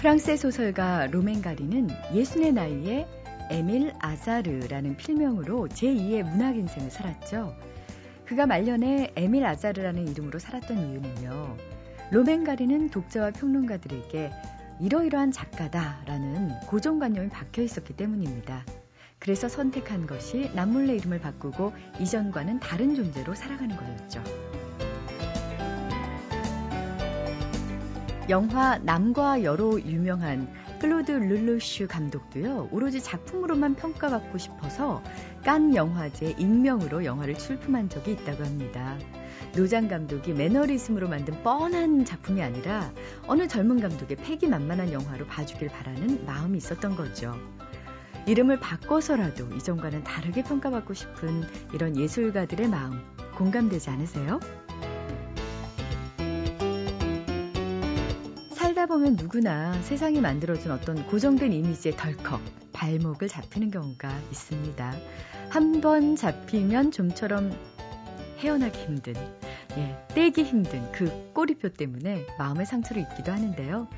프랑스의 소설가 로맨가리는 예순의 나이에 에밀 아자르라는 필명으로 제2의 문학 인생을 살았죠. 그가 말년에 에밀 아자르라는 이름으로 살았던 이유는요. 로맨가리는 독자와 평론가들에게 이러이러한 작가다라는 고정관념이 박혀 있었기 때문입니다. 그래서 선택한 것이 남몰래 이름을 바꾸고 이전과는 다른 존재로 살아가는 거였죠. 영화 남과 여로 유명한 클로드 룰루슈 감독도요, 오로지 작품으로만 평가받고 싶어서 깐 영화제 익명으로 영화를 출품한 적이 있다고 합니다. 노장 감독이 매너리즘으로 만든 뻔한 작품이 아니라 어느 젊은 감독의 패기만만한 영화로 봐주길 바라는 마음이 있었던 거죠. 이름을 바꿔서라도 이전과는 다르게 평가받고 싶은 이런 예술가들의 마음 공감되지 않으세요? 살다 보면 누구나 세상이 만들어준 어떤 고정된 이미지에 덜컥 발목을 잡히는 경우가 있습니다. 한 번 잡히면 좀처럼 헤어나기 힘든, 예, 떼기 힘든 그 꼬리표 때문에 마음의 상처를 입기도 하는데요.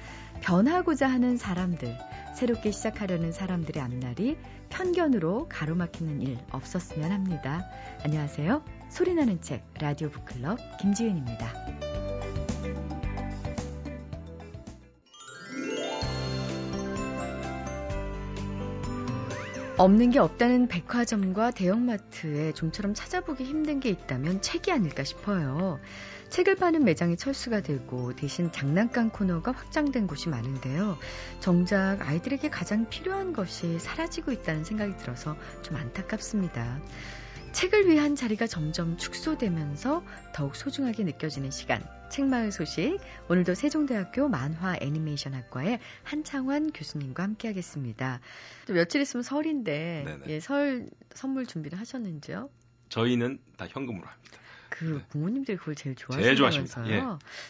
변하고자 하는 사람들, 새롭게 시작하려는 사람들의 앞날이 편견으로 가로막히는 일 없었으면 합니다. 안녕하세요. 소리나는 책 라디오 북클럽 김지은입니다. 없는 게 없다는 백화점과 대형마트에 좀처럼 찾아보기 힘든 게 있다면 책이 아닐까 싶어요. 책을 파는 매장이 철수가 되고 대신 장난감 코너가 확장된 곳이 많은데요. 정작 아이들에게 가장 필요한 것이 사라지고 있다는 생각이 들어서 좀 안타깝습니다. 책을 위한 자리가 점점 축소되면서 더욱 소중하게 느껴지는 시간. 책마을 소식. 오늘도 세종대학교 만화 애니메이션 학과의 한창환 교수님과 함께 하겠습니다. 또 며칠 있으면 설인데, 예, 설 선물 준비를 하셨는지요? 저희는 다 현금으로 합니다. 그 네. 부모님들이 그걸 제일 좋아하시면서요. 예.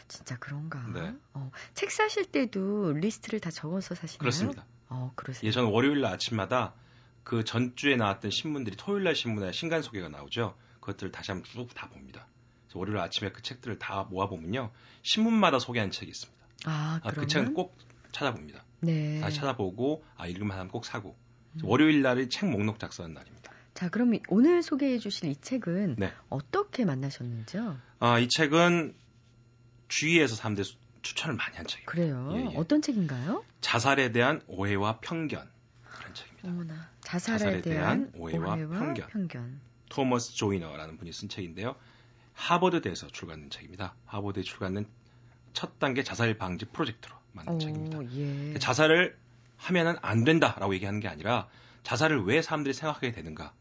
진짜 그런가? 네. 어, 책 사실 때도 리스트를 다 적어서 사시나요? 그렇습니다. 어, 그러세요. 예, 저는 월요일 날 아침마다 그 전주에 나왔던 신문들이 토요일 날 신문에 신간 소개가 나오죠. 그것들을 다시 한번 쭉 다 봅니다. 그래서 월요일 아침에 그 책들을 다 모아 보면요. 신문마다 소개한 책이 있습니다. 아, 아, 그 책은 꼭 찾아봅니다. 네. 다시 찾아보고, 아, 읽으면 하면 꼭 사고. 음. 월요일 날이 책 목록 작성하는 날입니다. 자, 그럼 오늘 소개해 주실 이 책은 네. 어떻게 만나셨는지요? 아, 이 책은 주위에서 사람들 추천을 많이 한 책이에요. 그래요? 예, 예. 어떤 책인가요? 자살에 대한 오해와 편견. 책입니다. 어머나. 자살에, 자살에 대한, 대한, 오해와, 오해와 편견. 편견. 토머스 조이너라는 분이 쓴 책인데요. 하버드대에서 출간된 책입니다. 하버드에 출간된 첫 단계 자살 방지 프로젝트로 만든 오, 책입니다. 예. 자살을 하면은 안 된다라고 얘기하는 게 아니라 자살을 왜 사람들이 생각하게 되는가?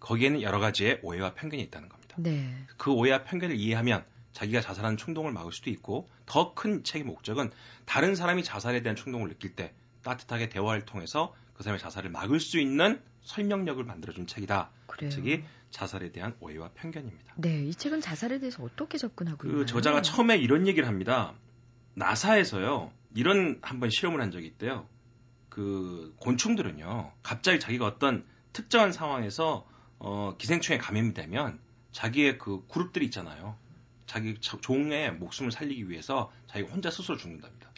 거기에는 여러 가지의 오해와 편견이 있다는 겁니다. 네. 그 오해와 편견을 이해하면 자기가 자살하는 충동을 막을 수도 있고 더 큰 책의 목적은 다른 사람이 자살에 대한 충동을 느낄 때 따뜻하게 대화를 통해서 그 사람의 자살을 막을 수 있는 설명력을 만들어준 책이다. 그래요. 책이 자살에 대한 오해와 편견입니다. 네, 이 책은 자살에 대해서 어떻게 접근하고 그 있나요? 저자가 처음에 이런 얘기를 합니다. 나사에서요 이런 한번 실험을 한 적이 있대요. 그 곤충들은요 갑자기 자기가 어떤 특정한 상황에서 어, 기생충에 감염이 되면 자기의 그 그룹들이 있잖아요. 자기 종의 목숨을 살리기 위해서 자기가 혼자 스스로 죽는답니다.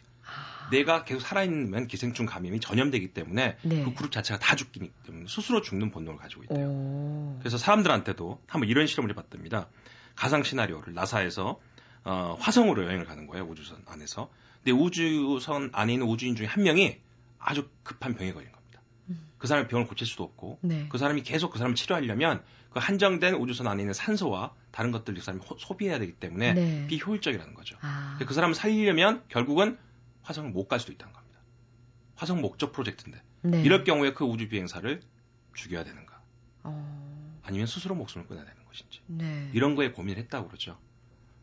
내가 계속 살아있는 기생충 감염이 전염되기 때문에 네. 그 그룹 자체가 다 죽기 때문에 스스로 죽는 본능을 가지고 있대요. 오. 그래서 사람들한테도 한번 이런 실험을 해봤답니다. 가상 시나리오를 나사에서 어, 화성으로 여행을 가는 거예요 우주선 안에서. 근데 우주선 안에 있는 우주인 중에 한 명이 아주 급한 병에 걸린 겁니다. 음. 그 사람의 병을 고칠 수도 없고 네. 그 사람이 계속 그 사람을 치료하려면 그 한정된 우주선 안에 있는 산소와 다른 것들을 그 사람이 호, 소비해야 되기 때문에 네. 비효율적이라는 거죠. 아. 그 사람을 살리려면 결국은 화성을 못 갈 수도 있다는 겁니다. 화성 목적 프로젝트인데 네. 이럴 경우에 그 우주 비행사를 죽여야 되는가? 어... 아니면 스스로 목숨을 끊어야 되는 것인지 네. 이런 거에 고민을 했다고 그러죠.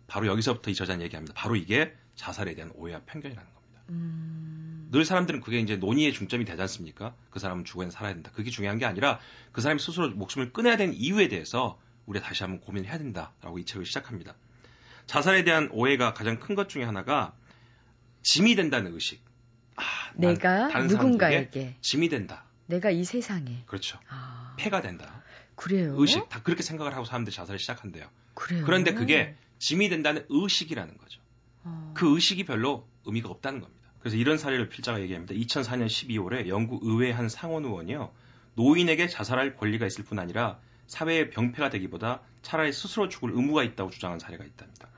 바로 여기서부터 이 저자는 얘기합니다. 바로 이게 자살에 대한 오해와 편견이라는 겁니다. 음... 늘 사람들은 그게 이제 논의의 중점이 되지 않습니까? 그 사람은 죽어야 살아야 된다. 그게 중요한 게 아니라 그 사람이 스스로 목숨을 끊어야 되는 이유에 대해서 우리가 다시 한번 고민을 해야 된다라고 이 책을 시작합니다. 자살에 대한 오해가 가장 큰 것 중에 하나가 짐이 된다는 의식. 아, 내가 누군가에게 짐이 된다. 내가 이 세상에. 그렇죠. 아. 폐가 된다. 그래요? 의식. 다 그렇게 생각을 하고 사람들이 자살을 시작한대요. 그래요? 그런데 그게 짐이 된다는 의식이라는 거죠. 어. 그 의식이 별로 의미가 없다는 겁니다. 그래서 이런 사례를 필자가 얘기합니다. 2004년 12월에 영국 의회 한 상원 의원이요. 노인에게 자살할 권리가 있을 뿐 아니라 사회의 병폐가 되기보다 차라리 스스로 죽을 의무가 있다고 주장한 사례가 있답니다.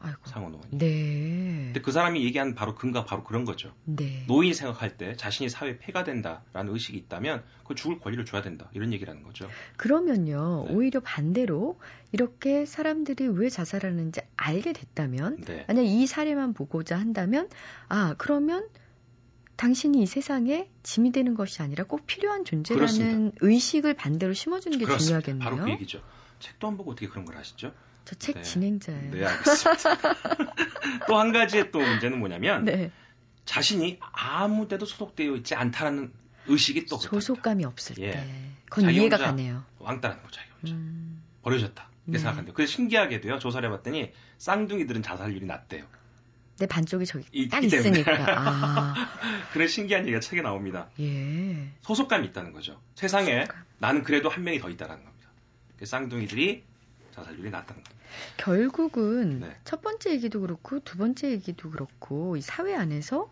아이고. 상원 의원이. 네. 근데 그 사람이 얘기한 바로 근거 바로 그런 거죠. 네. 노인이 생각할 때 자신이 사회 폐가 된다라는 의식이 있다면 그 죽을 권리를 줘야 된다 이런 얘기라는 거죠. 그러면요 네. 오히려 반대로 이렇게 사람들이 왜 자살하는지 알게 됐다면 네. 만약 이 사례만 보고자 한다면 아 그러면 당신이 이 세상에 짐이 되는 것이 아니라 꼭 필요한 존재라는 그렇습니다. 의식을 반대로 심어주는 게 그렇습니다. 중요하겠네요. 바로 그 얘기죠. 책도 안 보고 어떻게 그런 걸 하시죠? 저책 네. 진행자예요. 네, 알겠습니다. 또 한 가지의 또 문제는 뭐냐면 네. 자신이 아무 데도 소속되어 있지 않다는 의식이 또 소속감이 없을 예. 때. 그건 이해가 가네요. 왕따라는 거죠, 자기 혼자. 음... 버려졌다. 이렇게 네. 생각한대요. 그래서 신기하게도요, 조사를 해봤더니 쌍둥이들은 자살률이 낮대요. 내 반쪽이 저기 딱 있으니까. 아. 그런 신기한 얘기가 책에 나옵니다. 예. 소속감이 있다는 거죠. 세상에 소속감. 나는 그래도 한 명이 더 있다는 겁니다. 쌍둥이들이 자살률이 낮다는 겁니다. 결국은 네. 첫 번째 얘기도 그렇고 두 번째 얘기도 그렇고 이 사회 안에서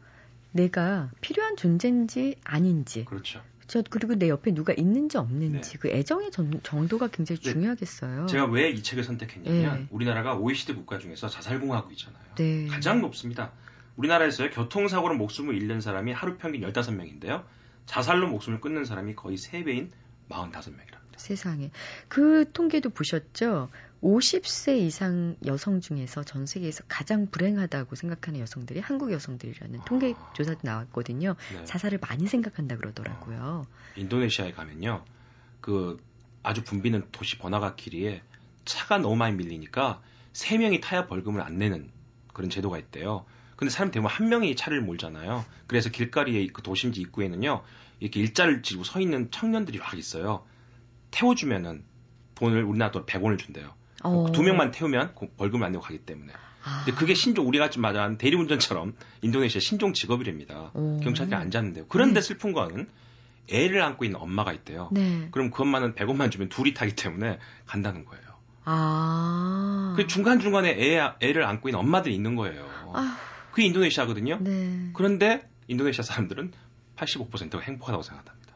내가 필요한 존재인지 아닌지. 그렇죠. 저 그리고 내 옆에 누가 있는지 없는지 네. 그 애정의 정, 정도가 굉장히 네. 중요하겠어요. 제가 왜 이 책을 선택했냐면 네. 우리나라가 OECD 국가 중에서 자살공화국이잖아요. 네. 가장 높습니다. 우리나라에서요 교통사고로 목숨을 잃는 사람이 하루 평균 15명인데요. 자살로 목숨을 끊는 사람이 거의 3배인 45명이랍니다. 세상에. 그 통계도 보셨죠? 50세 이상 여성 중에서 전 세계에서 가장 불행하다고 생각하는 여성들이 한국 여성들이라는 통계 아. 조사도 나왔거든요. 네. 자살을 많이 생각한다 그러더라고요. 어. 인도네시아에 가면요. 그 아주 붐비는 도시 번화가 길이에 차가 너무 많이 밀리니까 3명이 타야 벌금을 안 내는 그런 제도가 있대요. 근데 사람 대부분 한 명이 차를 몰잖아요. 그래서 길거리에 그 도심지 입구에는요. 이렇게 일자를 지고 서 있는 청년들이 막 있어요. 태워주면은 돈을 우리나라 돈 100원을 준대요. 어. 두 명만 태우면 벌금을 안 내고 가기 때문에. 아. 근데 그게 신종 우리가 지금 말한 대리운전처럼 인도네시아 신종 직업이랍니다. 어. 경찰들이 안 잡는데요. 그런데 네. 슬픈 거는 애를 안고 있는 엄마가 있대요. 네. 그럼 그 엄마는 100원만 주면 둘이 타기 때문에 간다는 거예요. 아. 그 중간중간에 애, 애를 안고 있는 엄마들이 있는 거예요. 아. 그게 인도네시아거든요. 네. 그런데 인도네시아 사람들은 85%가 행복하다고 생각합니다.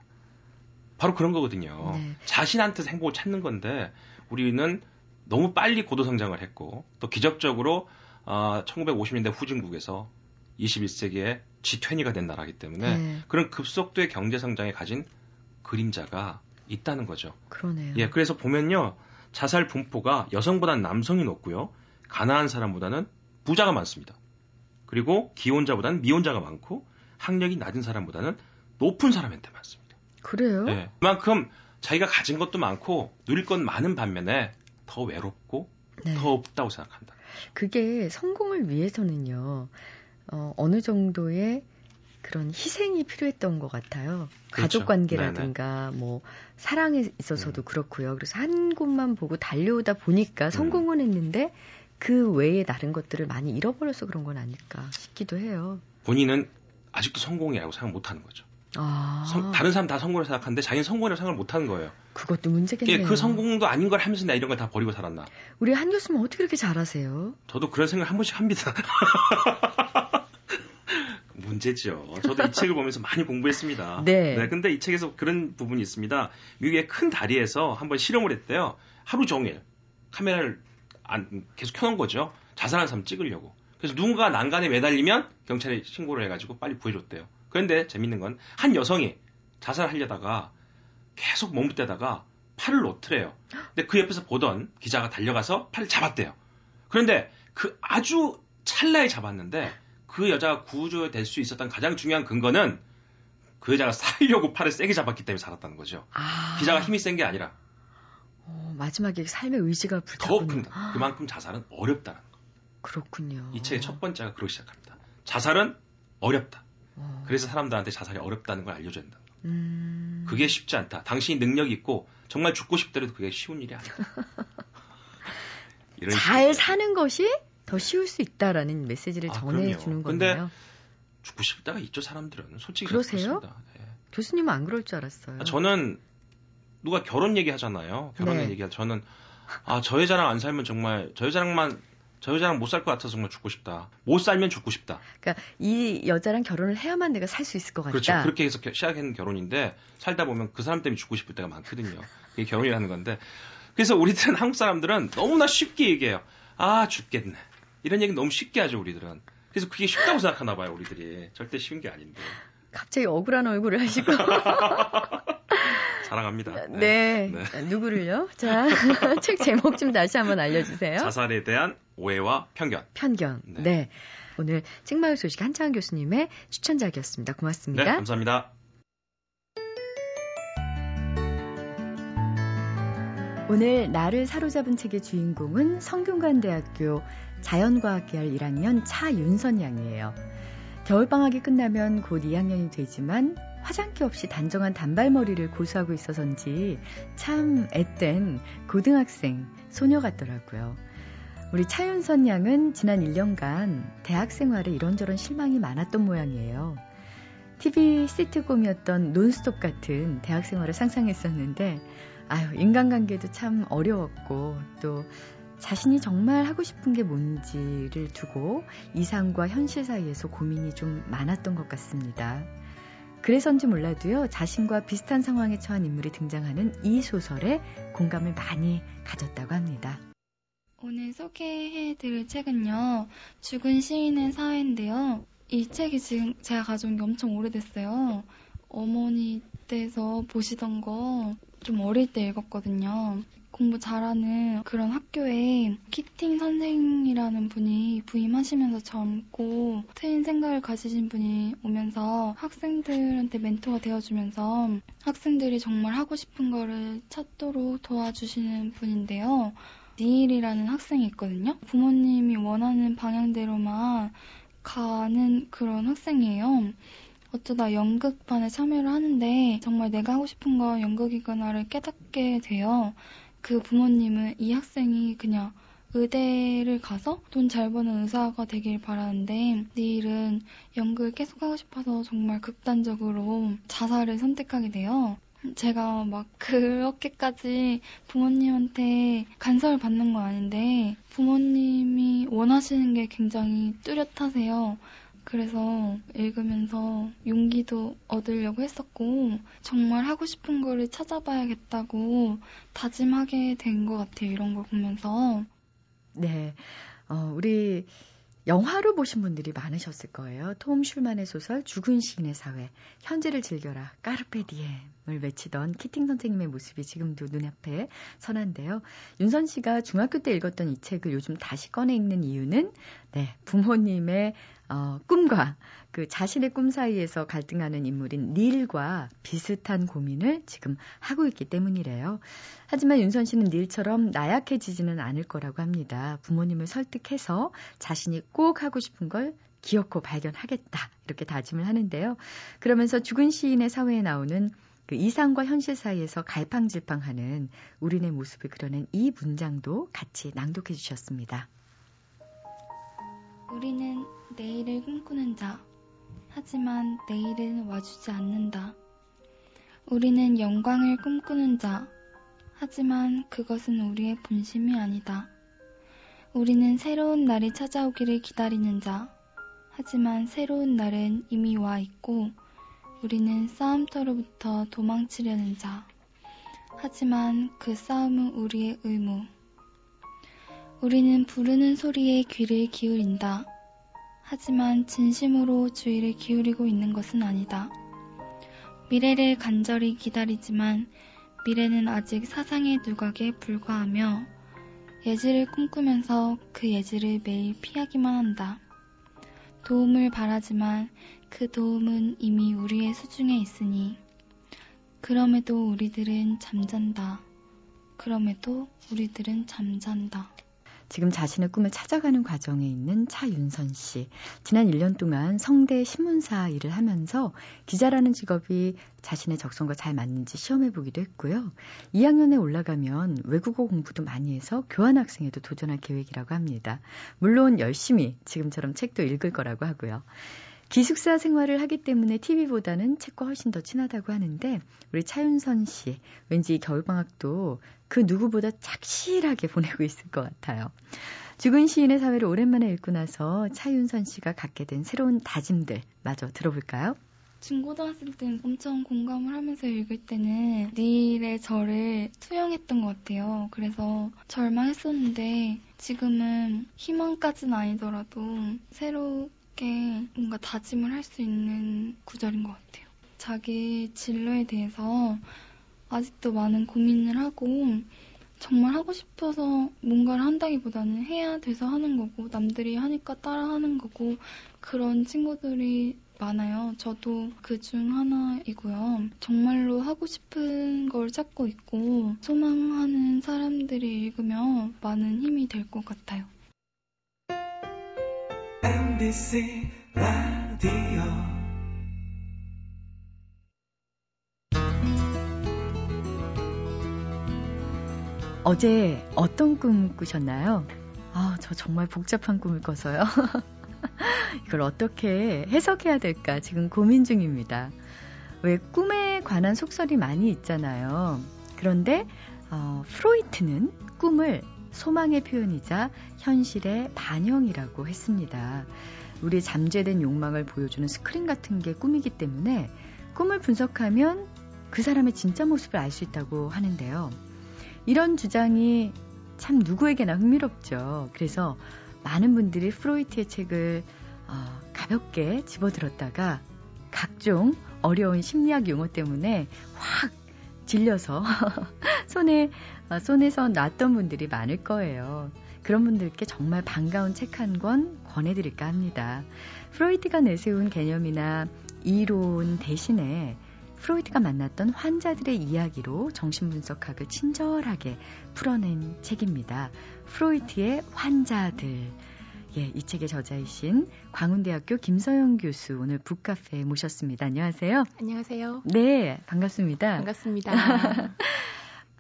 바로 그런 거거든요. 네. 자신한테 행복을 찾는 건데 우리는 너무 빨리 고도 성장을 했고 또 기적적으로 어, 1950년대 후진국에서 21세기에 G20가 된 나라이기 때문에 네. 그런 급속도의 경제 성장에 가진 그림자가 있다는 거죠. 그러네요. 예, 그래서 보면요. 자살 분포가 여성보다는 남성이 높고요. 가난한 사람보다는 부자가 많습니다. 그리고 기혼자보다는 미혼자가 많고 학력이 낮은 사람보다는 높은 사람한테 많습니다. 그래요? 네. 그만큼 자기가 가진 것도 많고 누릴 건 많은 반면에 더 외롭고 네. 더 없다고 생각한다. 그게 성공을 위해서는요. 어, 어느 정도의 그런 희생이 필요했던 것 같아요. 그렇죠. 가족 관계라든가 네네. 뭐 사랑에 있어서도 음. 그렇고요. 그래서 한 곳만 보고 달려오다 보니까 음. 성공은 했는데 그 외에 다른 것들을 많이 잃어버려서 그런 건 아닐까 싶기도 해요. 본인은 아직도 성공이라고 생각 못 하는 거죠. 아. 성, 다른 사람 다 성공을 생각하는데 자기는 성공이라고 생각을 못 하는 거예요. 그것도 문제겠네요. 예, 그 성공도 아닌 걸 하면서 나 이런 걸 다 버리고 살았나. 우리 한 교수님 어떻게 그렇게 잘하세요? 저도 그런 생각 한 번씩 합니다. 문제죠. 저도 이 책을 보면서 많이 공부했습니다. 네. 네. 근데 이 책에서 그런 부분이 있습니다. 미국의 큰 다리에서 한번 실험을 했대요. 하루 종일 카메라를 안, 계속 켜놓은 거죠. 자살한 사람 찍으려고. 그래서 누군가 난간에 매달리면 경찰에 신고를 해가지고 빨리 구해줬대요. 그런데 재밌는 건 한 여성이 자살하려다가 계속 몸붙대다가 팔을 놓더래요. 근데 그 옆에서 보던 기자가 달려가서 팔을 잡았대요. 그런데 그 아주 찰나에 잡았는데 그 여자가 구조될 수 있었던 가장 중요한 근거는 그 여자가 살려고 팔을 세게 잡았기 때문에 살았다는 거죠. 아... 기자가 힘이 센 게 아니라. 어, 마지막에 삶의 의지가 불타고 더 큽니다. 그만큼 자살은 어렵다는 거. 그렇군요. 이 책의 첫 번째가 그러기 시작합니다. 자살은 어렵다. 어. 그래서 사람들한테 자살이 어렵다는 걸 알려줘야 된다. 음... 그게 쉽지 않다. 당신이 능력이 있고 정말 죽고 싶더라도 그게 쉬운 일이 아니다. 잘 사는 것이 더 쉬울 수 있다라는 메시지를 아, 전해주는. 근데 죽고 싶을 때가 있죠 사람들은 솔직히 그러세요? 네. 교수님은 안 그럴 줄 알았어요. 아, 저는 누가 결혼 얘기하잖아요. 결혼 네. 얘기하 저는 아 저 여자랑 안 살면 정말 저 여자랑만 저 여자랑 못 살 것 같아서 정말 죽고 싶다. 못 살면 죽고 싶다. 그러니까 이 여자랑 결혼을 해야만 내가 살 수 있을 것 같다. 그렇죠. 그렇게 해서 시작한 결혼인데 살다 보면 그 사람 때문에 죽고 싶을 때가 많거든요. 이게 결혼이라는 건데. 그래서 우리들은 한국 사람들은 너무나 쉽게 얘기해요. 아 죽겠네. 이런 얘기 너무 쉽게 하죠 우리들은. 그래서 그게 쉽다고 생각하나 봐요 우리들이. 절대 쉬운 게 아닌데. 갑자기 억울한 얼굴을 하시고. 사랑합니다. 네. 네. 네. 누구를요? 자, 책 제목 좀 다시 한번 알려주세요. 자살에 대한 오해와 편견. 편견. 네. 네. 오늘 책마을 소식 한창환 교수님의 추천작이었습니다. 고맙습니다. 네, 감사합니다. 오늘 나를 사로잡은 책의 주인공은 성균관대학교 자연과학계열 1학년 차윤선 양이에요. 겨울방학이 끝나면 곧 2학년이 되지만 화장기 없이 단정한 단발머리를 고수하고 있어서인지 참 앳된 고등학생 소녀 같더라고요. 우리 차윤선 양은 지난 1년간 대학 생활에 이런저런 실망이 많았던 모양이에요. TV 시트콤이었던 논스톱 같은 대학 생활을 상상했었는데, 아유, 인간관계도 참 어려웠고, 또 자신이 정말 하고 싶은 게 뭔지를 두고 이상과 현실 사이에서 고민이 좀 많았던 것 같습니다. 그래서인지 몰라도요, 자신과 비슷한 상황에 처한 인물이 등장하는 이 소설에 공감을 많이 가졌다고 합니다. 오늘 소개해 드릴 책은요, 죽은 시인의 사회인데요. 이 책이 지금 제가 가져온 게 엄청 오래됐어요. 어머니 댁에서 보시던 거 좀 어릴 때 읽었거든요. 공부 잘하는 그런 학교에 키팅 선생이라는 분이 부임하시면서 젊고 트인 생각을 가지신 분이 오면서 학생들한테 멘토가 되어주면서 학생들이 정말 하고 싶은 거를 찾도록 도와주시는 분인데요. 니일이라는 학생이 있거든요. 부모님이 원하는 방향대로만 가는 그런 학생이에요. 어쩌다 연극반에 참여를 하는데 정말 내가 하고 싶은 건 연극이구나를 깨닫게 돼요. 그 부모님은 이 학생이 그냥 의대를 가서 돈 잘 버는 의사가 되길 바라는데 내일은 연극을 계속 하고 싶어서 정말 극단적으로 자살을 선택하게 돼요. 제가 막 그렇게까지 부모님한테 간섭을 받는 건 아닌데 부모님이 원하시는 게 굉장히 뚜렷하세요. 그래서 읽으면서 용기도 얻으려고 했었고 정말 하고 싶은 거를 찾아봐야겠다고 다짐하게 된 것 같아요. 이런 걸 보면서. 네. 어, 우리 영화로 보신 분들이 많으셨을 거예요. 톰 슐만의 소설 죽은 시인의 사회, 현재를 즐겨라, 까르페 디엠을 외치던 키팅 선생님의 모습이 지금도 눈앞에 선한데요. 윤선 씨가 중학교 때 읽었던 이 책을 요즘 다시 꺼내 읽는 이유는 네, 부모님의 어, 꿈과 그 자신의 꿈 사이에서 갈등하는 인물인 닐과 비슷한 고민을 지금 하고 있기 때문이래요. 하지만 윤선 씨는 닐처럼 나약해지지는 않을 거라고 합니다. 부모님을 설득해서 자신이 꼭 하고 싶은 걸 기어코 발견하겠다. 이렇게 다짐을 하는데요. 그러면서 죽은 시인의 사회에 나오는 그 이상과 현실 사이에서 갈팡질팡하는 우리네 모습을 그려낸 이 문장도 같이 낭독해 주셨습니다. 우리는 내일을 꿈꾸는 자. 하지만 내일은 와주지 않는다. 우리는 영광을 꿈꾸는 자. 하지만 그것은 우리의 본심이 아니다. 우리는 새로운 날이 찾아오기를 기다리는 자. 하지만 새로운 날은 이미 와 있고 우리는 싸움터로부터 도망치려는 자. 하지만 그 싸움은 우리의 의무. 우리는 부르는 소리에 귀를 기울인다. 하지만 진심으로 주의를 기울이고 있는 것은 아니다. 미래를 간절히 기다리지만 미래는 아직 사상의 누각에 불과하며 예지를 꿈꾸면서 그 예지를 매일 피하기만 한다. 도움을 바라지만 그 도움은 이미 우리의 수중에 있으니 그럼에도 우리들은 잠잔다. 그럼에도 우리들은 잠잔다. 지금 자신의 꿈을 찾아가는 과정에 있는 차윤선 씨. 지난 1년 동안 성대 신문사 일을 하면서 기자라는 직업이 자신의 적성과 잘 맞는지 시험해 보기도 했고요. 2학년에 올라가면 외국어 공부도 많이 해서 교환학생에도 도전할 계획이라고 합니다. 물론 열심히 지금처럼 책도 읽을 거라고 하고요. 기숙사 생활을 하기 때문에 TV보다는 책과 훨씬 더 친하다고 하는데 우리 차윤선 씨 왠지 겨울방학도 그 누구보다 착실하게 보내고 있을 것 같아요. 죽은 시인의 사회를 오랜만에 읽고 나서 차윤선 씨가 갖게 된 새로운 다짐들 마저 들어볼까요? 중고등학생 때는 엄청 공감을 하면서 읽을 때는 닐의 저를 투영했던 것 같아요. 그래서 절망했었는데 지금은 희망까지는 아니더라도 새 롭게 뭔가 다짐을 할 수 있는 구절인 것 같아요. 자기 진로에 대해서 아직도 많은 고민을 하고 정말 하고 싶어서 뭔가를 한다기보다는 해야 돼서 하는 거고 남들이 하니까 따라 하는 거고 그런 친구들이 많아요. 저도 그 중 하나이고요. 정말로 하고 싶은 걸 찾고 있고 소망하는 사람들이 읽으면 많은 힘이 될 것 같아요. MBC 라디오 어제 어떤 꿈 꾸셨나요? 아, 저 정말 복잡한 꿈을 꿔서요. 이걸 어떻게 해석해야 될까 지금 고민 중입니다. 왜 꿈에 관한 속설이 많이 있잖아요. 그런데 어, 프로이트는 꿈을 소망의 표현이자 현실의 반영이라고 했습니다. 우리 잠재된 욕망을 보여주는 스크린 같은 게 꿈이기 때문에 꿈을 분석하면 그 사람의 진짜 모습을 알 수 있다고 하는데요. 이런 주장이 참 누구에게나 흥미롭죠. 그래서 많은 분들이 프로이트의 책을 어, 가볍게 집어들었다가 각종 어려운 심리학 용어 때문에 확 질려서 손에 어, 손에서 놨던 분들이 많을 거예요. 그런 분들께 정말 반가운 책 한 권 권해드릴까 합니다. 프로이트가 내세운 개념이나 이론 대신에 프로이트가 만났던 환자들의 이야기로 정신분석학을 친절하게 풀어낸 책입니다. 프로이트의 환자들. 예, 이 책의 저자이신 광운대학교 김서영 교수 오늘 북카페에 모셨습니다. 안녕하세요. 안녕하세요. 네, 반갑습니다. 반갑습니다.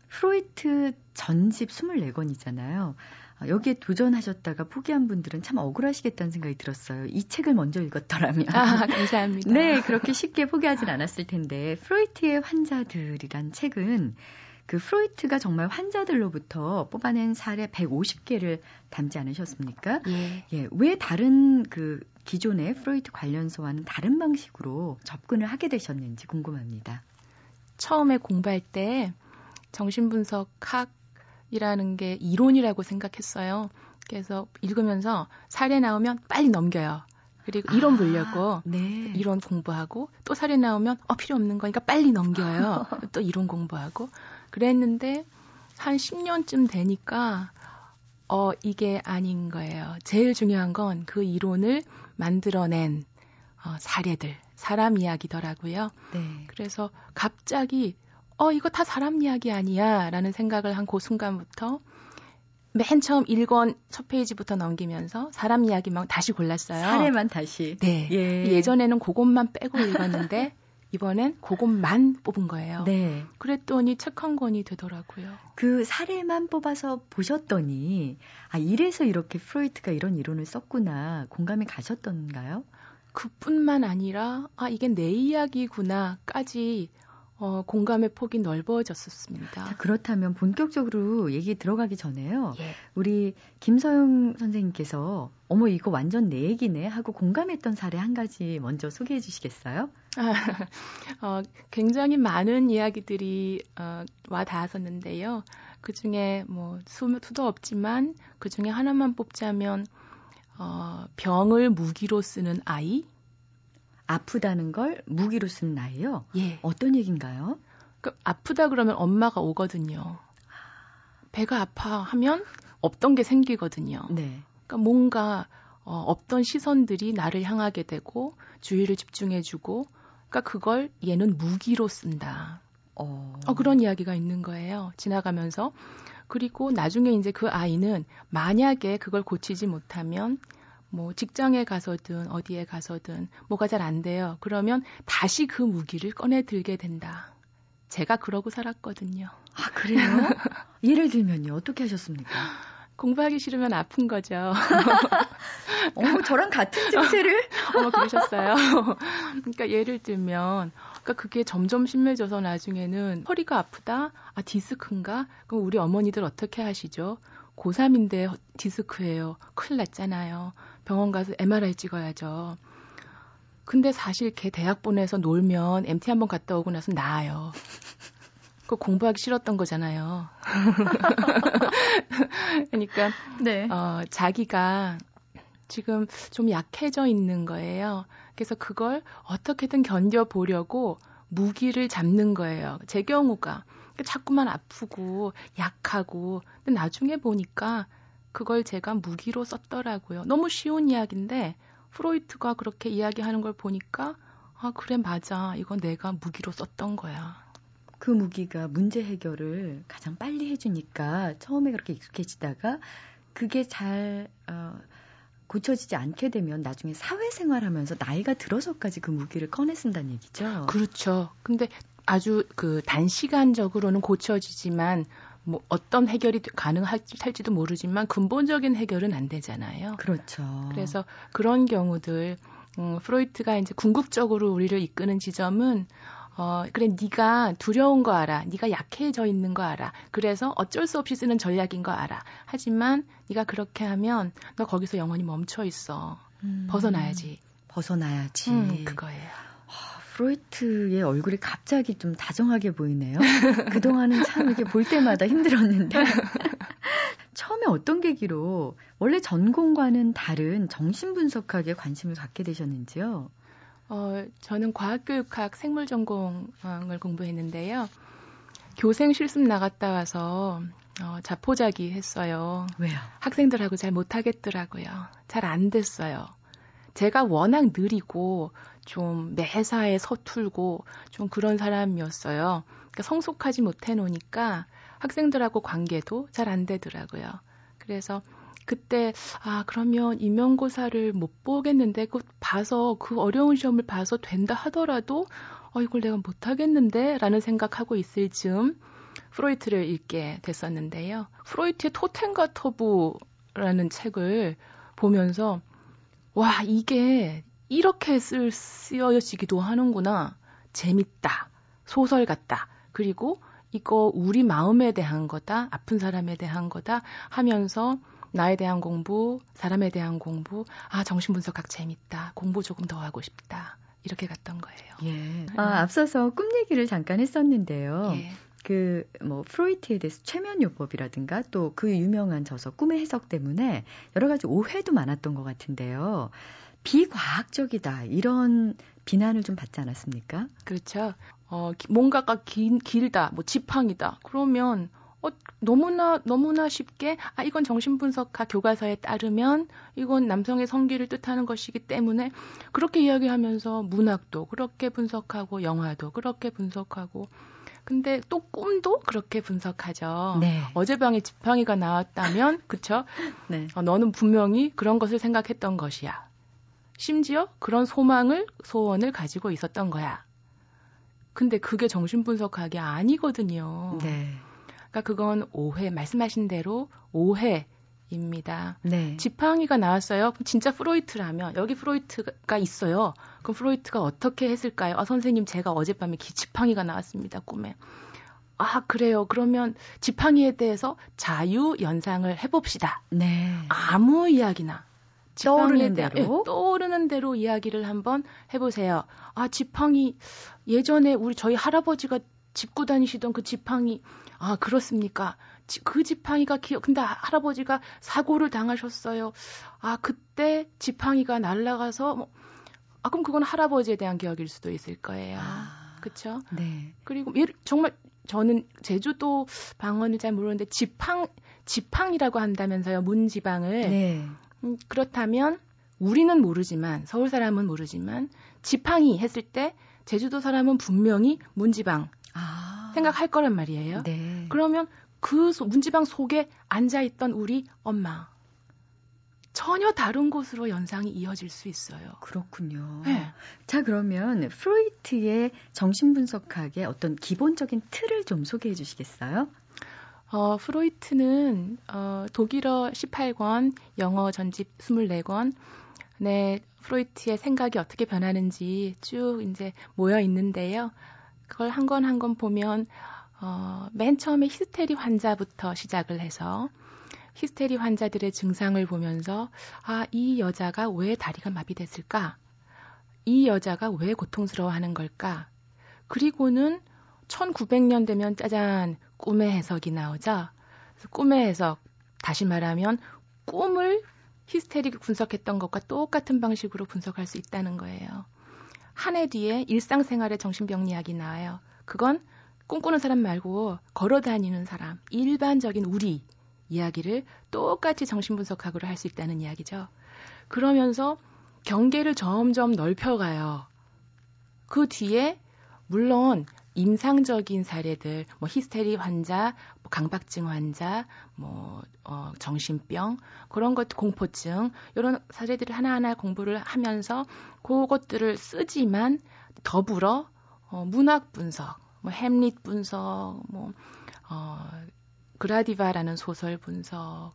프로이트 전집 24권이잖아요. 아, 여기에 도전하셨다가 포기한 분들은 참 억울하시겠다는 생각이 들었어요. 이 책을 먼저 읽었더라면. 아, 감사합니다. 네, 그렇게 쉽게 포기하진 않았을 텐데, 프로이트의 환자들이란 책은 그 프로이트가 정말 환자들로부터 뽑아낸 사례 150개를 담지 않으셨습니까? 예. 예. 왜 다른 그 기존의 프로이트 관련소와는 다른 방식으로 접근을 하게 되셨는지 궁금합니다. 처음에 공부할 때 정신분석학 이라는 게 이론이라고 생각했어요. 그래서 읽으면서 사례 나오면 빨리 넘겨요. 그리고 이론 보려고 아, 네. 이론 공부하고 또 사례 나오면 어 필요 없는 거니까 빨리 넘겨요. 또 이론 공부하고 그랬는데 한 10년쯤 되니까 어 이게 아닌 거예요. 제일 중요한 건 그 이론을 만들어낸 어, 사례들, 사람 이야기더라고요. 네. 그래서 갑자기 어, 이거 다 사람 이야기 아니야. 라는 생각을 한 그 순간부터 맨 처음 1권 첫 페이지부터 넘기면서 사람 이야기만 다시 골랐어요. 사례만 다시. 네. 예. 예전에는 그것만 빼고 읽었는데 이번엔 그것만 뽑은 거예요. 네. 그랬더니 책 한 권이 되더라고요. 그 사례만 뽑아서 보셨더니 아 이래서 이렇게 프로이트가 이런 이론을 썼구나 공감이 가셨던가요? 그뿐만 아니라 아 이게 내 이야기구나까지 어, 공감의 폭이 넓어졌었습니다. 자, 그렇다면 본격적으로 얘기 들어가기 전에요. 예. 우리 김서영 선생님께서 어머 이거 완전 내 얘기네 하고 공감했던 사례 한 가지 먼저 소개해 주시겠어요? 아, 어, 굉장히 많은 이야기들이 어, 와 닿았었는데요. 그 중에 뭐 수도 없지만 그 중에 하나만 뽑자면 어, 병을 무기로 쓰는 아이 아프다는 걸 무기로 쓰는 나이요? 예. 어떤 얘기인가요? 그 아프다 그러면 엄마가 오거든요. 배가 아파 하면 없던 게 생기거든요. 네. 그러니까 뭔가 어, 없던 시선들이 나를 향하게 되고 주의를 집중해주고, 그러니까 그걸 얘는 무기로 쓴다. 어. 어, 그런 이야기가 있는 거예요. 지나가면서. 그리고 나중에 이제 그 아이는 만약에 그걸 고치지 못하면 뭐 직장에 가서든 어디에 가서든 뭐가 잘 안 돼요. 그러면 다시 그 무기를 꺼내 들게 된다. 제가 그러고 살았거든요. 아, 그래요? 예를 들면요. 어떻게 하셨습니까? 공부하기 싫으면 아픈 거죠. 어머, 저랑 같은 증세를? 어머, 그러셨어요. 그러니까 예를 들면, 그러니까 그게 점점 심해져서 나중에는 허리가 아프다? 아, 디스크인가? 그럼 우리 어머니들 어떻게 하시죠? 고3인데 디스크예요. 큰일 났잖아요. 병원 가서 MRI 찍어야죠. 근데 사실 걔 대학 보내서 놀면 MT 한번 갔다 오고 나서 나아요. 그 공부하기 싫었던 거잖아요. 그러니까 네. 어, 자기가 지금 좀 약해져 있는 거예요. 그래서 그걸 어떻게든 견뎌 보려고 무기를 잡는 거예요. 제 경우가 자꾸만 아프고 약하고 근데 나중에 보니까 그걸 제가 무기로 썼더라고요. 너무 쉬운 이야기인데 프로이트가 그렇게 이야기하는 걸 보니까 아 그래 맞아 이건 내가 무기로 썼던 거야. 그 무기가 문제 해결을 가장 빨리 해주니까 처음에 그렇게 익숙해지다가 그게 잘 어, 고쳐지지 않게 되면 나중에 사회생활하면서 나이가 들어서까지 그 무기를 꺼내 쓴다는 얘기죠. 그렇죠. 근데 아주 그 단시간적으로는 고쳐지지만 뭐 어떤 해결이 가능할지도 모르지만 근본적인 해결은 안 되잖아요. 그렇죠. 그래서 그런 경우들 음, 프로이트가 이제 궁극적으로 우리를 이끄는 지점은 어, 그래, 네가 두려운 거 알아. 네가 약해져 있는 거 알아. 그래서 어쩔 수 없이 쓰는 전략인 거 알아. 하지만 네가 그렇게 하면 너 거기서 영원히 멈춰 있어. 음, 벗어나야지. 벗어나야지. 음, 그거예요. 프로이트의 얼굴이 갑자기 좀 다정하게 보이네요. 그동안은 참 이렇게 볼 때마다 힘들었는데. 처음에 어떤 계기로 원래 전공과는 다른 정신분석학에 관심을 갖게 되셨는지요? 어, 저는 과학교육학 생물 전공을 공부했는데요. 교생 실습 나갔다 와서 어, 자포자기 했어요. 왜요? 학생들하고 잘 못하겠더라고요. 잘 안 됐어요. 제가 워낙 느리고 좀 매사에 서툴고 좀 그런 사람이었어요. 그러니까 성숙하지 못해 놓으니까 학생들하고 관계도 잘 안 되더라고요. 그래서 그때 아 그러면 임용고사를 못 보겠는데 그 봐서 그 어려운 시험을 봐서 된다 하더라도 어 이걸 내가 못 하겠는데라는 생각하고 있을 즈음 프로이트를 읽게 됐었는데요. 프로이트의 토텐가터부라는 책을 보면서 와 이게 이렇게 쓸 쓰여지기도 하는구나 재밌다 소설 같다 그리고 이거 우리 마음에 대한 거다 아픈 사람에 대한 거다 하면서 나에 대한 공부, 사람에 대한 공부, 아, 정신분석학 재밌다. 공부 조금 더 하고 싶다. 이렇게 갔던 거예요. 예. 아, 앞서서 꿈 얘기를 잠깐 했었는데요. 예. 그, 뭐, 프로이트에 대해서 최면요법이라든가 또 그 유명한 저서 꿈의 해석 때문에 여러 가지 오해도 많았던 것 같은데요. 비과학적이다. 이런 비난을 좀 받지 않았습니까? 그렇죠. 어, 뭔가가 긴, 길다, 뭐 지팡이다. 그러면 어, 너무나 너무나 쉽게 아 이건 정신분석학 교과서에 따르면 이건 남성의 성기를 뜻하는 것이기 때문에 그렇게 이야기하면서 문학도 그렇게 분석하고 영화도 그렇게 분석하고 근데 또 꿈도 그렇게 분석하죠. 네. 어젯밤에 지팡이가 나왔다면 그쵸? 네. 어, 너는 분명히 그런 것을 생각했던 것이야. 심지어 그런 소망을 소원을 가지고 있었던 거야. 근데 그게 정신 분석학이 아니거든요. 네. 그러니까 그건 오해, 말씀하신 대로 오해 입니다. 네. 지팡이가 나왔어요. 그럼 진짜 프로이트라면 여기 프로이트가 있어요. 그럼 프로이트가 어떻게 했을까요? 아, 선생님 제가 어젯밤에 지팡이가 나왔습니다. 꿈에. 아, 그래요. 그러면 지팡이에 대해서 자유 연상을 해봅시다. 네. 아무 이야기나. 떠오르는 대로 네, 떠오르는 대로 이야기를 한번 해보세요. 아 지팡이 예전에 우리 저희 할아버지가 짚고 다니시던 그 지팡이 아, 그렇습니까? 그 지팡이가 기억, 근데 할아버지가 사고를 당하셨어요. 아, 그때 지팡이가 날아가서, 뭐, 아, 그럼 그건 할아버지에 대한 기억일 수도 있을 거예요. 아, 그쵸? 네. 그리고 정말 저는 제주도 방언을 잘 모르는데 지팡, 지팡이라고 한다면서요, 문지방을. 네. 음, 그렇다면 우리는 모르지만, 서울 사람은 모르지만, 지팡이 했을 때 제주도 사람은 분명히 문지방. 아. 생각할 거란 말이에요. 네. 그러면 그 문지방 속에 앉아있던 우리 엄마. 전혀 다른 곳으로 연상이 이어질 수 있어요. 그렇군요. 네. 자, 그러면 프로이트의 정신분석학의 어떤 기본적인 틀을 좀 소개해 주시겠어요? 어, 프로이트는 어, 독일어 18권, 영어 전집 24권, 네, 프로이트의 생각이 어떻게 변하는지 쭉 이제 모여 있는데요. 그걸 한 권 한 권 보면 어, 맨 처음에 히스테리 환자부터 시작을 해서 히스테리 환자들의 증상을 보면서 아, 이 여자가 왜 다리가 마비됐을까? 이 여자가 왜 고통스러워 하는 걸까? 그리고는 1900년 되면 짜잔 꿈의 해석이 나오죠. 꿈의 해석 다시 말하면 꿈을 히스테리 분석했던 것과 똑같은 방식으로 분석할 수 있다는 거예요. 한 해 뒤에 일상생활의 정신병리학이 나와요. 그건 꿈꾸는 사람 말고 걸어 다니는 사람, 일반적인 우리 이야기를 똑같이 정신분석학으로 할 수 있다는 이야기죠. 그러면서 경계를 점점 넓혀가요. 그 뒤에 물론 임상적인 사례들, 뭐 히스테리 환자, 뭐 강박증 환자, 뭐 어, 정신병 그런 것, 공포증 이런 사례들을 하나하나 공부를 하면서 그것들을 쓰지만 더불어 어, 문학 분석, 뭐 햄릿 분석, 뭐 어, 그라디바라는 소설 분석,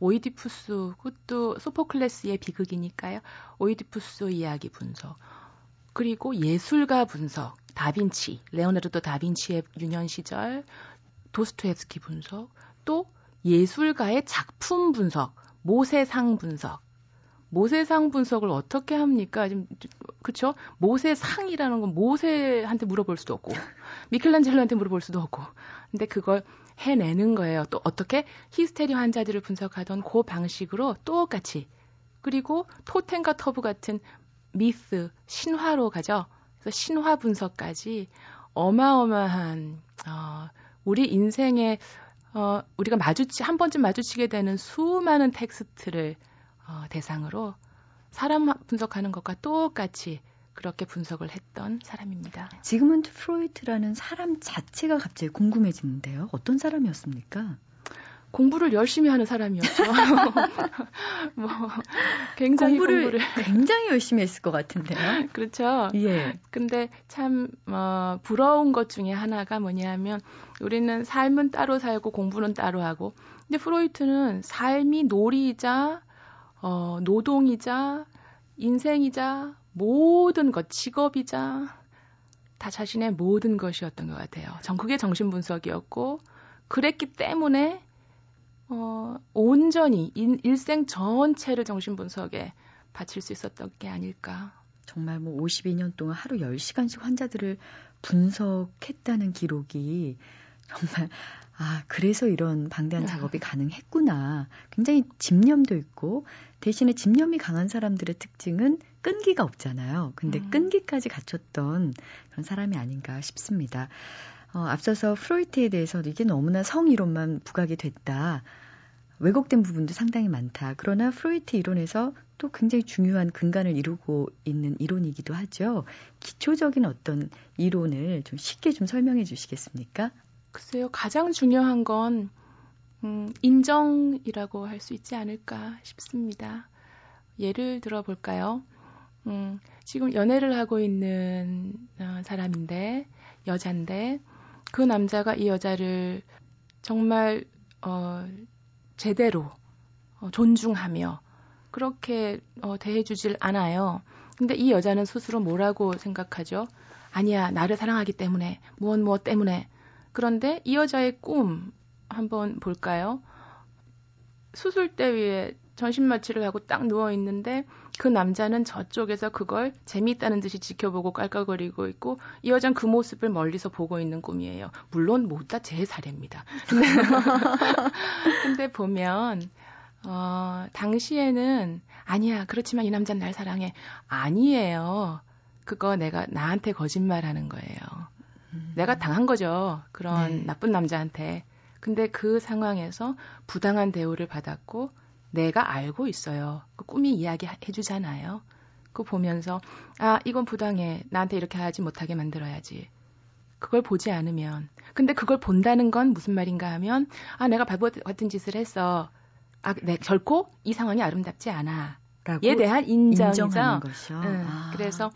오이디푸스 그것도 소포클레스의 비극이니까요. 오이디푸스 이야기 분석. 그리고 예술가 분석, 다빈치, 레오나르도 다빈치의 유년 시절, 도스토옙스키 분석, 또 예술가의 작품 분석, 모세상 분석. 모세상 분석을 어떻게 합니까? 지금 그쵸? 모세상이라는 건 모세한테 물어볼 수도 없고 미켈란젤로한테 물어볼 수도 없고. 근데 그걸 해내는 거예요. 또 어떻게 히스테리 환자들을 분석하던 그 방식으로 똑같이 그리고 토템과 터부 같은 myth, 신화로 가죠. 그래서 신화 분석까지 어마어마한 어, 우리 인생에 어, 우리가 마주치 한 번쯤 마주치게 되는 수많은 텍스트를 어, 대상으로 사람 분석하는 것과 똑같이 그렇게 분석을 했던 사람입니다. 지금은 프로이트라는 사람 자체가 갑자기 궁금해지는데요. 어떤 사람이었습니까? 공부를 열심히 하는 사람이었죠. 뭐 굉장히 공부를, 공부를, 굉장히 열심히 했을 것 같은데요. 그렇죠. 예. 근데 참 어, 부러운 것 중에 하나가 뭐냐면 우리는 삶은 따로 살고 공부는 따로 하고 근데 프로이트는 삶이 놀이이자 어, 노동이자 인생이자 모든 것 직업이자 다 자신의 모든 것이었던 것 같아요. 전 그게 정신분석이었고 그랬기 때문에 어, 온전히 인, 일생 전체를 정신분석에 바칠 수 있었던 게 아닐까. 정말 뭐 52년 동안 하루 10시간씩 환자들을 분석했다는 기록이 정말 아, 그래서 이런 방대한 작업이 가능했구나. 굉장히 집념도 있고 대신에 집념이 강한 사람들의 특징은 끈기가 없잖아요. 근데 음. 끈기까지 갖췄던 그런 사람이 아닌가 싶습니다. 어, 앞서서 프로이트에 대해서 이게 너무나 성이론만 부각이 됐다. 왜곡된 부분도 상당히 많다. 그러나 프로이트 이론에서 또 굉장히 중요한 근간을 이루고 있는 이론이기도 하죠. 기초적인 어떤 이론을 좀 쉽게 좀 설명해 주시겠습니까? 글쎄요, 가장 중요한 건, 음, 인정이라고 할 수 있지 않을까 싶습니다. 예를 들어 볼까요? 음, 지금 연애를 하고 있는 어, 사람인데, 여잔데, 그 남자가 이 여자를 정말, 어, 제대로 어, 존중하며 그렇게 어, 대해주질 않아요. 근데 이 여자는 스스로 뭐라고 생각하죠? 아니야, 나를 사랑하기 때문에, 무엇 무엇 때문에. 그런데 이 여자의 꿈 한번 볼까요? 수술대 위에 전신 마취를 하고 딱 누워 있는데 그 남자는 저쪽에서 그걸 재미있다는 듯이 지켜보고 깔깔거리고 있고 이 여자는 그 모습을 멀리서 보고 있는 꿈이에요. 물론 모두 다 제 사례입니다. 근데 보면 어, 당시에는 아니야 그렇지만 이 남자는 날 사랑해 아니에요. 그거 내가 나한테 거짓말하는 거예요. 음. 내가 당한 거죠. 그런 네. 나쁜 남자한테. 근데 그 상황에서 부당한 대우를 받았고 내가 알고 있어요. 그 꿈이 이야기해 주잖아요. 그거 보면서 아 이건 부당해. 나한테 이렇게 하지 못하게 만들어야지. 그걸 보지 않으면 근데 그걸 본다는 건 무슨 말인가 하면 아 내가 바보 같은 짓을 했어. 아, 내 결코 이 상황이 아름답지 않아. 에 대한 인정이죠. 응. 아. 그래서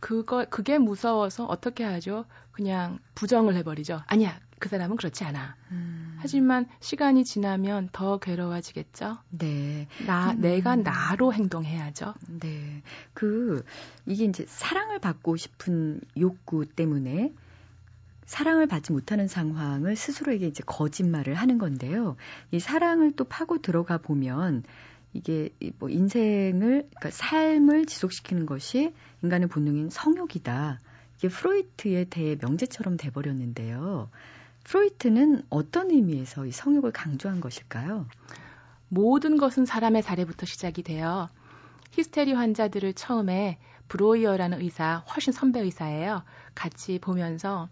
그거 그게 무서워서 어떻게 하죠? 그냥 부정을 해버리죠. 아니야, 그 사람은 그렇지 않아. 음. 하지만 시간이 지나면 더 괴로워지겠죠. 네. 나 음. 내가 나로 행동해야죠. 네. 그 이게 이제 사랑을 받고 싶은 욕구 때문에 사랑을 받지 못하는 상황을 스스로에게 이제 거짓말을 하는 건데요. 이 사랑을 또 파고 들어가 보면 이게 뭐 인생을 그러니까 삶을 지속시키는 것이 인간의 본능인 성욕이다. 이게 프로이트의 대의 명제처럼 돼 버렸는데요. 프로이트는 어떤 의미에서 이 성욕을 강조한 것일까요? 모든 것은 사람의 사례부터 시작이 돼요. 히스테리 환자들을 처음에 브로이어라는 의사, 훨씬 선배 의사예요. 같이 보면서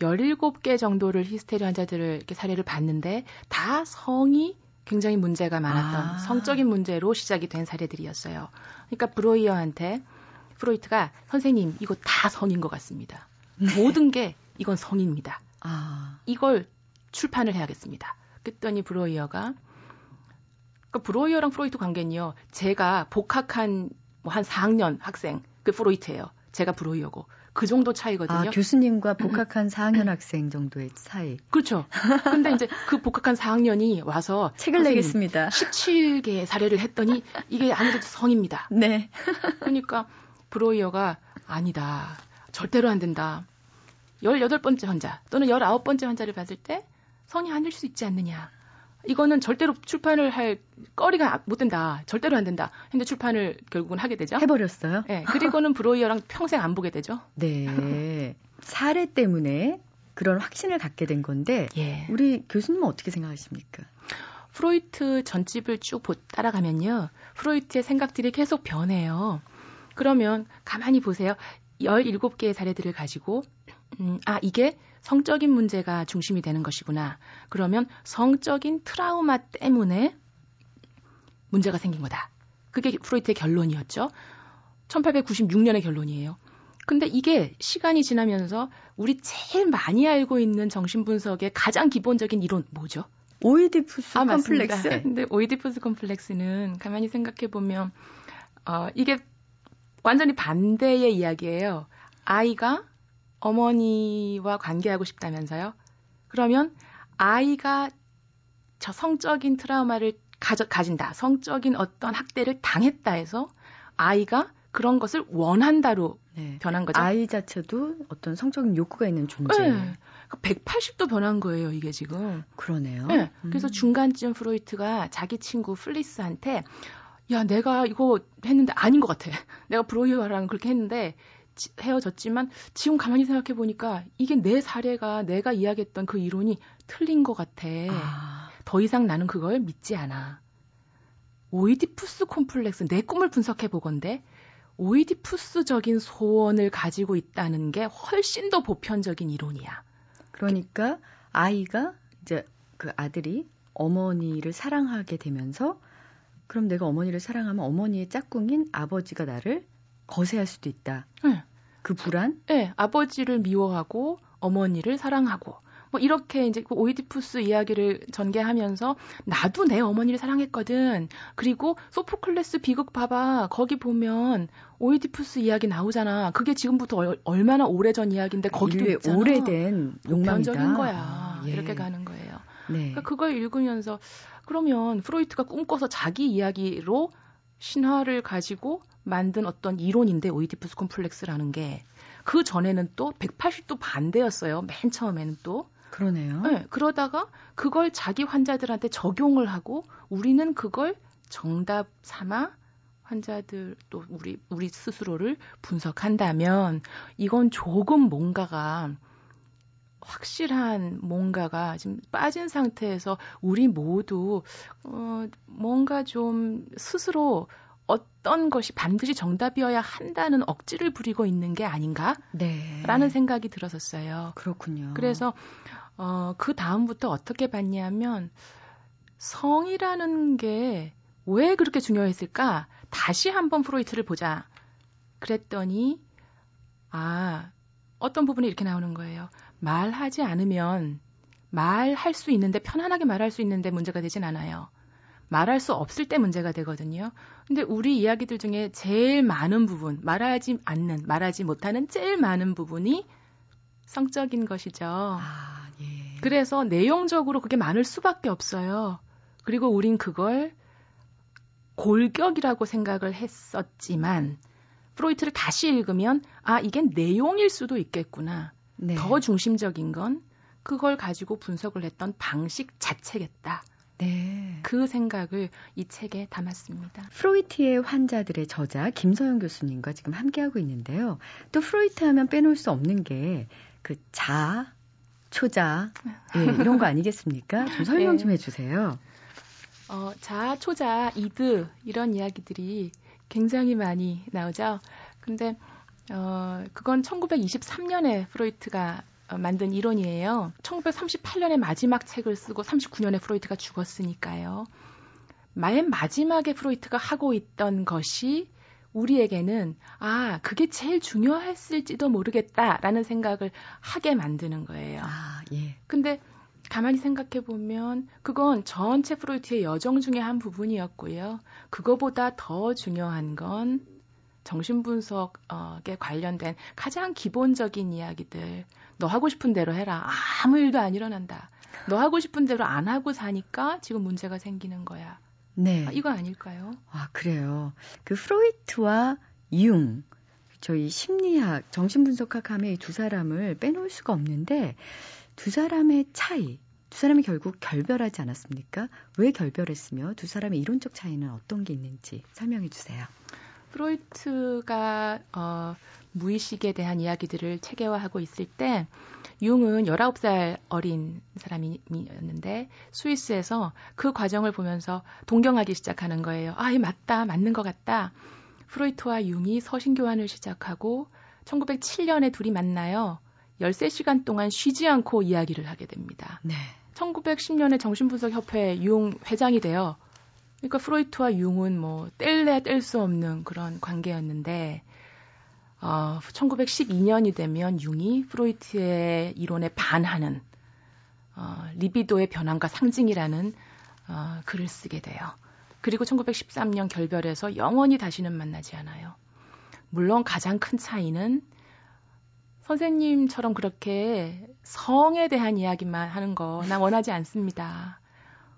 17개 정도를 히스테리 환자들을 이렇게 사례를 봤는데 다 성이 굉장히 문제가 많았던 아. 성적인 문제로 시작이 된 사례들이었어요. 그러니까 브로이어한테 프로이트가 선생님 이거 다 성인 것 같습니다. 모든 게 이건 성입니다. 아, 이걸 출판을 해야겠습니다. 그랬더니 브로이어가 그 브로이어랑 프로이트 관계는요. 제가 복학한 뭐 한 4학년 학생 그 프로이트예요. 제가 브로이어고 그 정도 차이거든요. 아 교수님과 복학한 4학년 학생 정도의 사이. 그렇죠. 근데 이제 그 복학한 4학년이 와서 책을 내겠습니다. 17개의 사례를 했더니 이게 아무래도 성입니다. 네. 그러니까 브로이어가 아니다. 절대로 안 된다. 18번째 환자 또는 19번째 환자를 봤을 때 성이 아닐 수 있지 않느냐. 이거는 절대로 출판을 할 거리가 못 된다. 절대로 안 된다. 근데 출판을 결국은 하게 되죠. 해버렸어요? 네, 그리고는 브로이어랑 평생 안 보게 되죠. 네. 사례 때문에 그런 확신을 갖게 된 건데 예. 우리 교수님은 어떻게 생각하십니까? 프로이트 전집을 쭉 보- 따라가면요. 프로이트의 생각들이 계속 변해요. 그러면 가만히 보세요. 17개의 사례들을 가지고 음, 아, 이게 성적인 문제가 중심이 되는 것이구나. 그러면 성적인 트라우마 때문에 문제가 생긴 거다. 그게 프로이트의 결론이었죠. 1896년의 결론이에요. 근데 이게 시간이 지나면서 우리 제일 많이 알고 있는 정신분석의 가장 기본적인 이론 뭐죠? 오이디푸스 아, 컴플렉스. 맞습니다. 근데 오이디푸스 컴플렉스는 가만히 생각해 보면 어 이게 완전히 반대의 이야기예요. 아이가 어머니와 관계하고 싶다면서요. 그러면 아이가 저 성적인 트라우마를 가져, 가진다. 성적인 어떤 학대를 당했다 해서 아이가 그런 것을 원한다로 네. 변한 거죠. 아이 자체도 어떤 성적인 욕구가 있는 존재. 네. 180도 변한 거예요, 이게 지금. 그러네요. 네. 그래서 음. 중간쯤 프로이트가 자기 친구 플리스한테 야, 내가 이거 했는데 아닌 것 같아. 내가 브로이어랑 그렇게 했는데 지- 헤어졌지만 지금 가만히 생각해 보니까 이게 내 사례가 내가 이야기했던 그 이론이 틀린 것 같아. 아, 더 이상 나는 그걸 믿지 않아. 오이디푸스 콤플렉스 내 꿈을 분석해 보건데 오이디푸스적인 소원을 가지고 있다는 게 훨씬 더 보편적인 이론이야. 그러니까 아이가 이제 그 아들이 어머니를 사랑하게 되면서 그럼 내가 어머니를 사랑하면 어머니의 짝꿍인 아버지가 나를 거세할 수도 있다. 네. 그 불안? 네, 아버지를 미워하고 어머니를 사랑하고 뭐 이렇게 이제 그 오이디푸스 이야기를 전개하면서 나도 내 어머니를 사랑했거든. 그리고 소포클레스 비극 봐봐. 거기 보면 오이디푸스 이야기 나오잖아. 그게 지금부터 얼, 얼마나 오래전 이야기인데 거기도 있잖아. 오래된 욕망이다. 보편적인 거야. 아, 예. 이렇게 가는 거예요. 네. 그러니까 그걸 읽으면서 그러면 프로이트가 꿈꿔서 자기 이야기로 신화를 가지고 만든 어떤 이론인데 오이디푸스 콤플렉스라는 게 그 전에는 또 180도 반대였어요. 맨 처음에는 또. 그러네요. 네, 그러다가 그걸 자기 환자들한테 적용을 하고 우리는 그걸 정답 삼아 환자들 또 우리 우리 스스로를 분석한다면 이건 조금 뭔가가 확실한 뭔가가 지금 빠진 상태에서 우리 모두 어 뭔가 좀 스스로 어떤 것이 반드시 정답이어야 한다는 억지를 부리고 있는 게 아닌가라는 네. 생각이 들었었어요. 그렇군요. 그래서 어, 그 다음부터 어떻게 봤냐면 성이라는 게 왜 그렇게 중요했을까? 다시 한번 프로이트를 보자. 그랬더니 아 어떤 부분이 이렇게 나오는 거예요. 말하지 않으면 말할 수 있는데 편안하게 말할 수 있는데 문제가 되진 않아요. 말할 수 없을 때 문제가 되거든요. 근데 우리 이야기들 중에 제일 많은 부분, 말하지 않는, 말하지 못하는 제일 많은 부분이 성적인 것이죠. 아, 예. 그래서 내용적으로 그게 많을 수밖에 없어요. 그리고 우린 그걸 골격이라고 생각을 했었지만 프로이트를 다시 읽으면 아 이게 내용일 수도 있겠구나. 네. 더 중심적인 건 그걸 가지고 분석을 했던 방식 자체겠다. 네. 그 생각을 이 책에 담았습니다. 프로이트의 환자들의 저자 김서영 교수님과 지금 함께하고 있는데요. 또 프로이트 하면 빼놓을 수 없는 게 그 자, 초자, 예, 이런 거 아니겠습니까? 좀 설명 좀 네. 해주세요. 어, 자, 초자, 이드 이런 이야기들이 굉장히 많이 나오죠. 근데 어, 그건 1923년에 프로이트가 어, 만든 이론이에요. 1938년에 마지막 책을 쓰고 39년에 프로이트가 죽었으니까요. 맨 마지막에 프로이트가 하고 있던 것이 우리에게는 아 그게 제일 중요했을지도 모르겠다라는 생각을 하게 만드는 거예요. 아 예. 근데 가만히 생각해 보면 그건 전체 프로이트의 여정 중의 한 부분이었고요. 그거보다 더 중요한 건 정신분석에 관련된 가장 기본적인 이야기들. 너 하고 싶은 대로 해라. 아무 일도 안 일어난다. 너 하고 싶은 대로 안 하고 사니까 지금 문제가 생기는 거야. 네. 아, 이거 아닐까요? 아, 그래요. 그 프로이트와 융, 저희 심리학, 정신분석학 하면 이 두 사람을 빼놓을 수가 없는데 두 사람의 차이, 두 사람이 결국 결별하지 않았습니까? 왜 결별했으며 두 사람의 이론적 차이는 어떤 게 있는지 설명해 주세요. 프로이트가 어, 무의식에 대한 이야기들을 체계화하고 있을 때 융은 19살 어린 사람이었는데 스위스에서 그 과정을 보면서 동경하기 시작하는 거예요. 아, 이 맞다. 맞는 것 같다. 프로이트와 융이 서신 교환을 시작하고 1907년에 둘이 만나요. 13시간 동안 쉬지 않고 이야기를 하게 됩니다. 네. 1910년에 정신분석협회 융 회장이 되어 그러니까 프로이트와 융은 뭐 뗄래야 뗄 수 없는 그런 관계였는데 어, 1912년이 되면 융이 프로이트의 이론에 반하는 어, 리비도의 변환과 상징이라는 어, 글을 쓰게 돼요. 그리고 1913년 결별해서 영원히 다시는 만나지 않아요. 물론 가장 큰 차이는 선생님처럼 그렇게 성에 대한 이야기만 하는 거난 원하지 않습니다.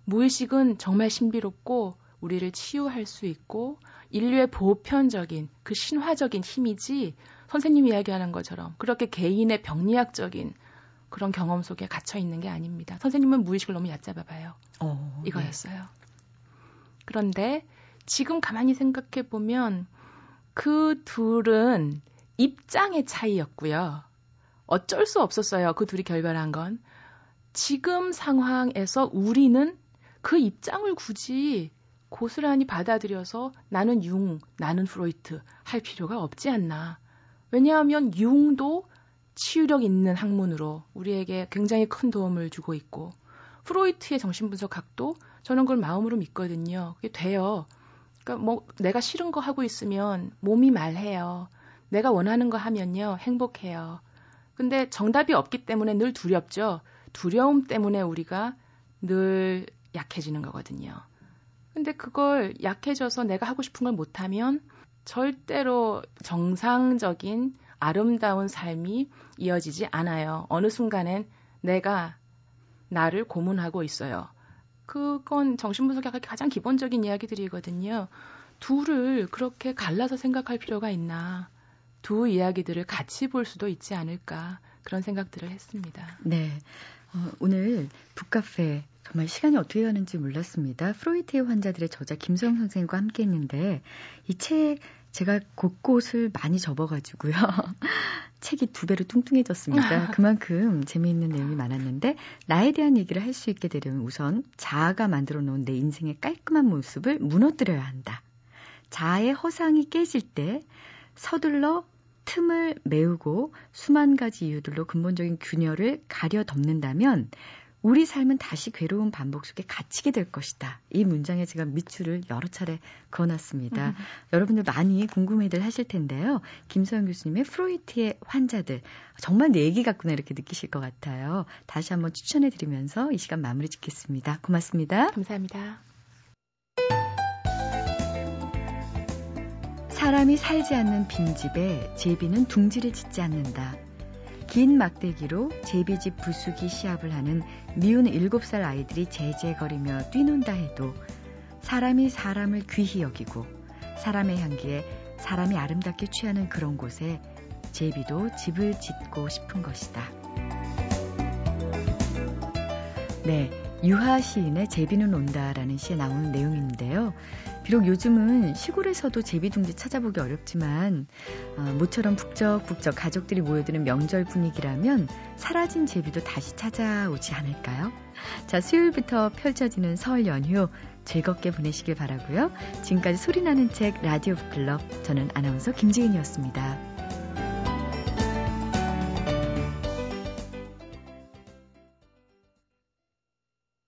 무의식은 정말 신비롭고 우리를 치유할 수 있고 인류의 보편적인 그 신화적인 힘이지 선생님이 이야기하는 것처럼 그렇게 개인의 병리학적인 그런 경험 속에 갇혀 있는 게 아닙니다. 선생님은 무의식을 너무 얕잡아 봐요. 어, 이거였어요. 네. 그런데 지금 가만히 생각해 보면 그 둘은 입장의 차이였고요. 어쩔 수 없었어요. 그 둘이 결별한 건. 지금 상황에서 우리는 그 입장을 굳이 고스란히 받아들여서 나는 융, 나는 프로이트 할 필요가 없지 않나. 왜냐하면 융도 치유력 있는 학문으로 우리에게 굉장히 큰 도움을 주고 있고 프로이트의 정신분석학도 저는 그걸 마음으로 믿거든요. 그게 돼요. 그러니까 뭐 내가 싫은 거 하고 있으면 몸이 말해요. 내가 원하는 거 하면요 행복해요. 근데 정답이 없기 때문에 늘 두렵죠. 두려움 때문에 우리가 늘 약해지는 거거든요. 근데 그걸 약해져서 내가 하고 싶은 걸 못하면 절대로 정상적인 아름다운 삶이 이어지지 않아요. 어느 순간엔 내가 나를 고문하고 있어요. 그건 정신분석학의 가장 기본적인 이야기들이거든요. 둘을 그렇게 갈라서 생각할 필요가 있나. 두 이야기들을 같이 볼 수도 있지 않을까. 그런 생각들을 했습니다. 네. 어, 오늘 북카페 정말 시간이 어떻게 가는지 몰랐습니다. 프로이트의 환자들의 저자 김성 선생과 함께 했는데 이 책 제가 곳곳을 많이 접어가지고요. 책이 두 배로 뚱뚱해졌습니다. 그만큼 재미있는 내용이 많았는데 나에 대한 얘기를 할 수 있게 되려면 우선 자아가 만들어 놓은 내 인생의 깔끔한 모습을 무너뜨려야 한다. 자아의 허상이 깨질 때 서둘러 틈을 메우고 수만 가지 이유들로 근본적인 균열을 가려 덮는다면 우리 삶은 다시 괴로운 반복 속에 갇히게 될 것이다. 이 문장에 제가 밑줄을 여러 차례 그어놨습니다. 음. 여러분들 많이 궁금해들 하실 텐데요. 김소영 교수님의 프로이트의 환자들 정말 내 얘기 같구나 이렇게 느끼실 것 같아요. 다시 한번 추천해드리면서 이 시간 마무리 짓겠습니다. 고맙습니다. 감사합니다. 사람이 살지 않는 빈집에 제비는 둥지를 짓지 않는다. 긴 막대기로 제비집 부수기 시합을 하는 미운 7살 아이들이 제제거리며 뛰논다 해도 사람이 사람을 귀히 여기고 사람의 향기에 사람이 아름답게 취하는 그런 곳에 제비도 집을 짓고 싶은 것이다. 네. 유하 시인의 제비는 온다라는 시에 나오는 내용인데요. 비록 요즘은 시골에서도 제비둥지 찾아보기 어렵지만 어, 모처럼 북적북적 가족들이 모여드는 명절 분위기라면 사라진 제비도 다시 찾아오지 않을까요? 자, 수요일부터 펼쳐지는 설 연휴 즐겁게 보내시길 바라고요. 지금까지 소리나는 책 라디오 클럽 저는 아나운서 김지은이었습니다.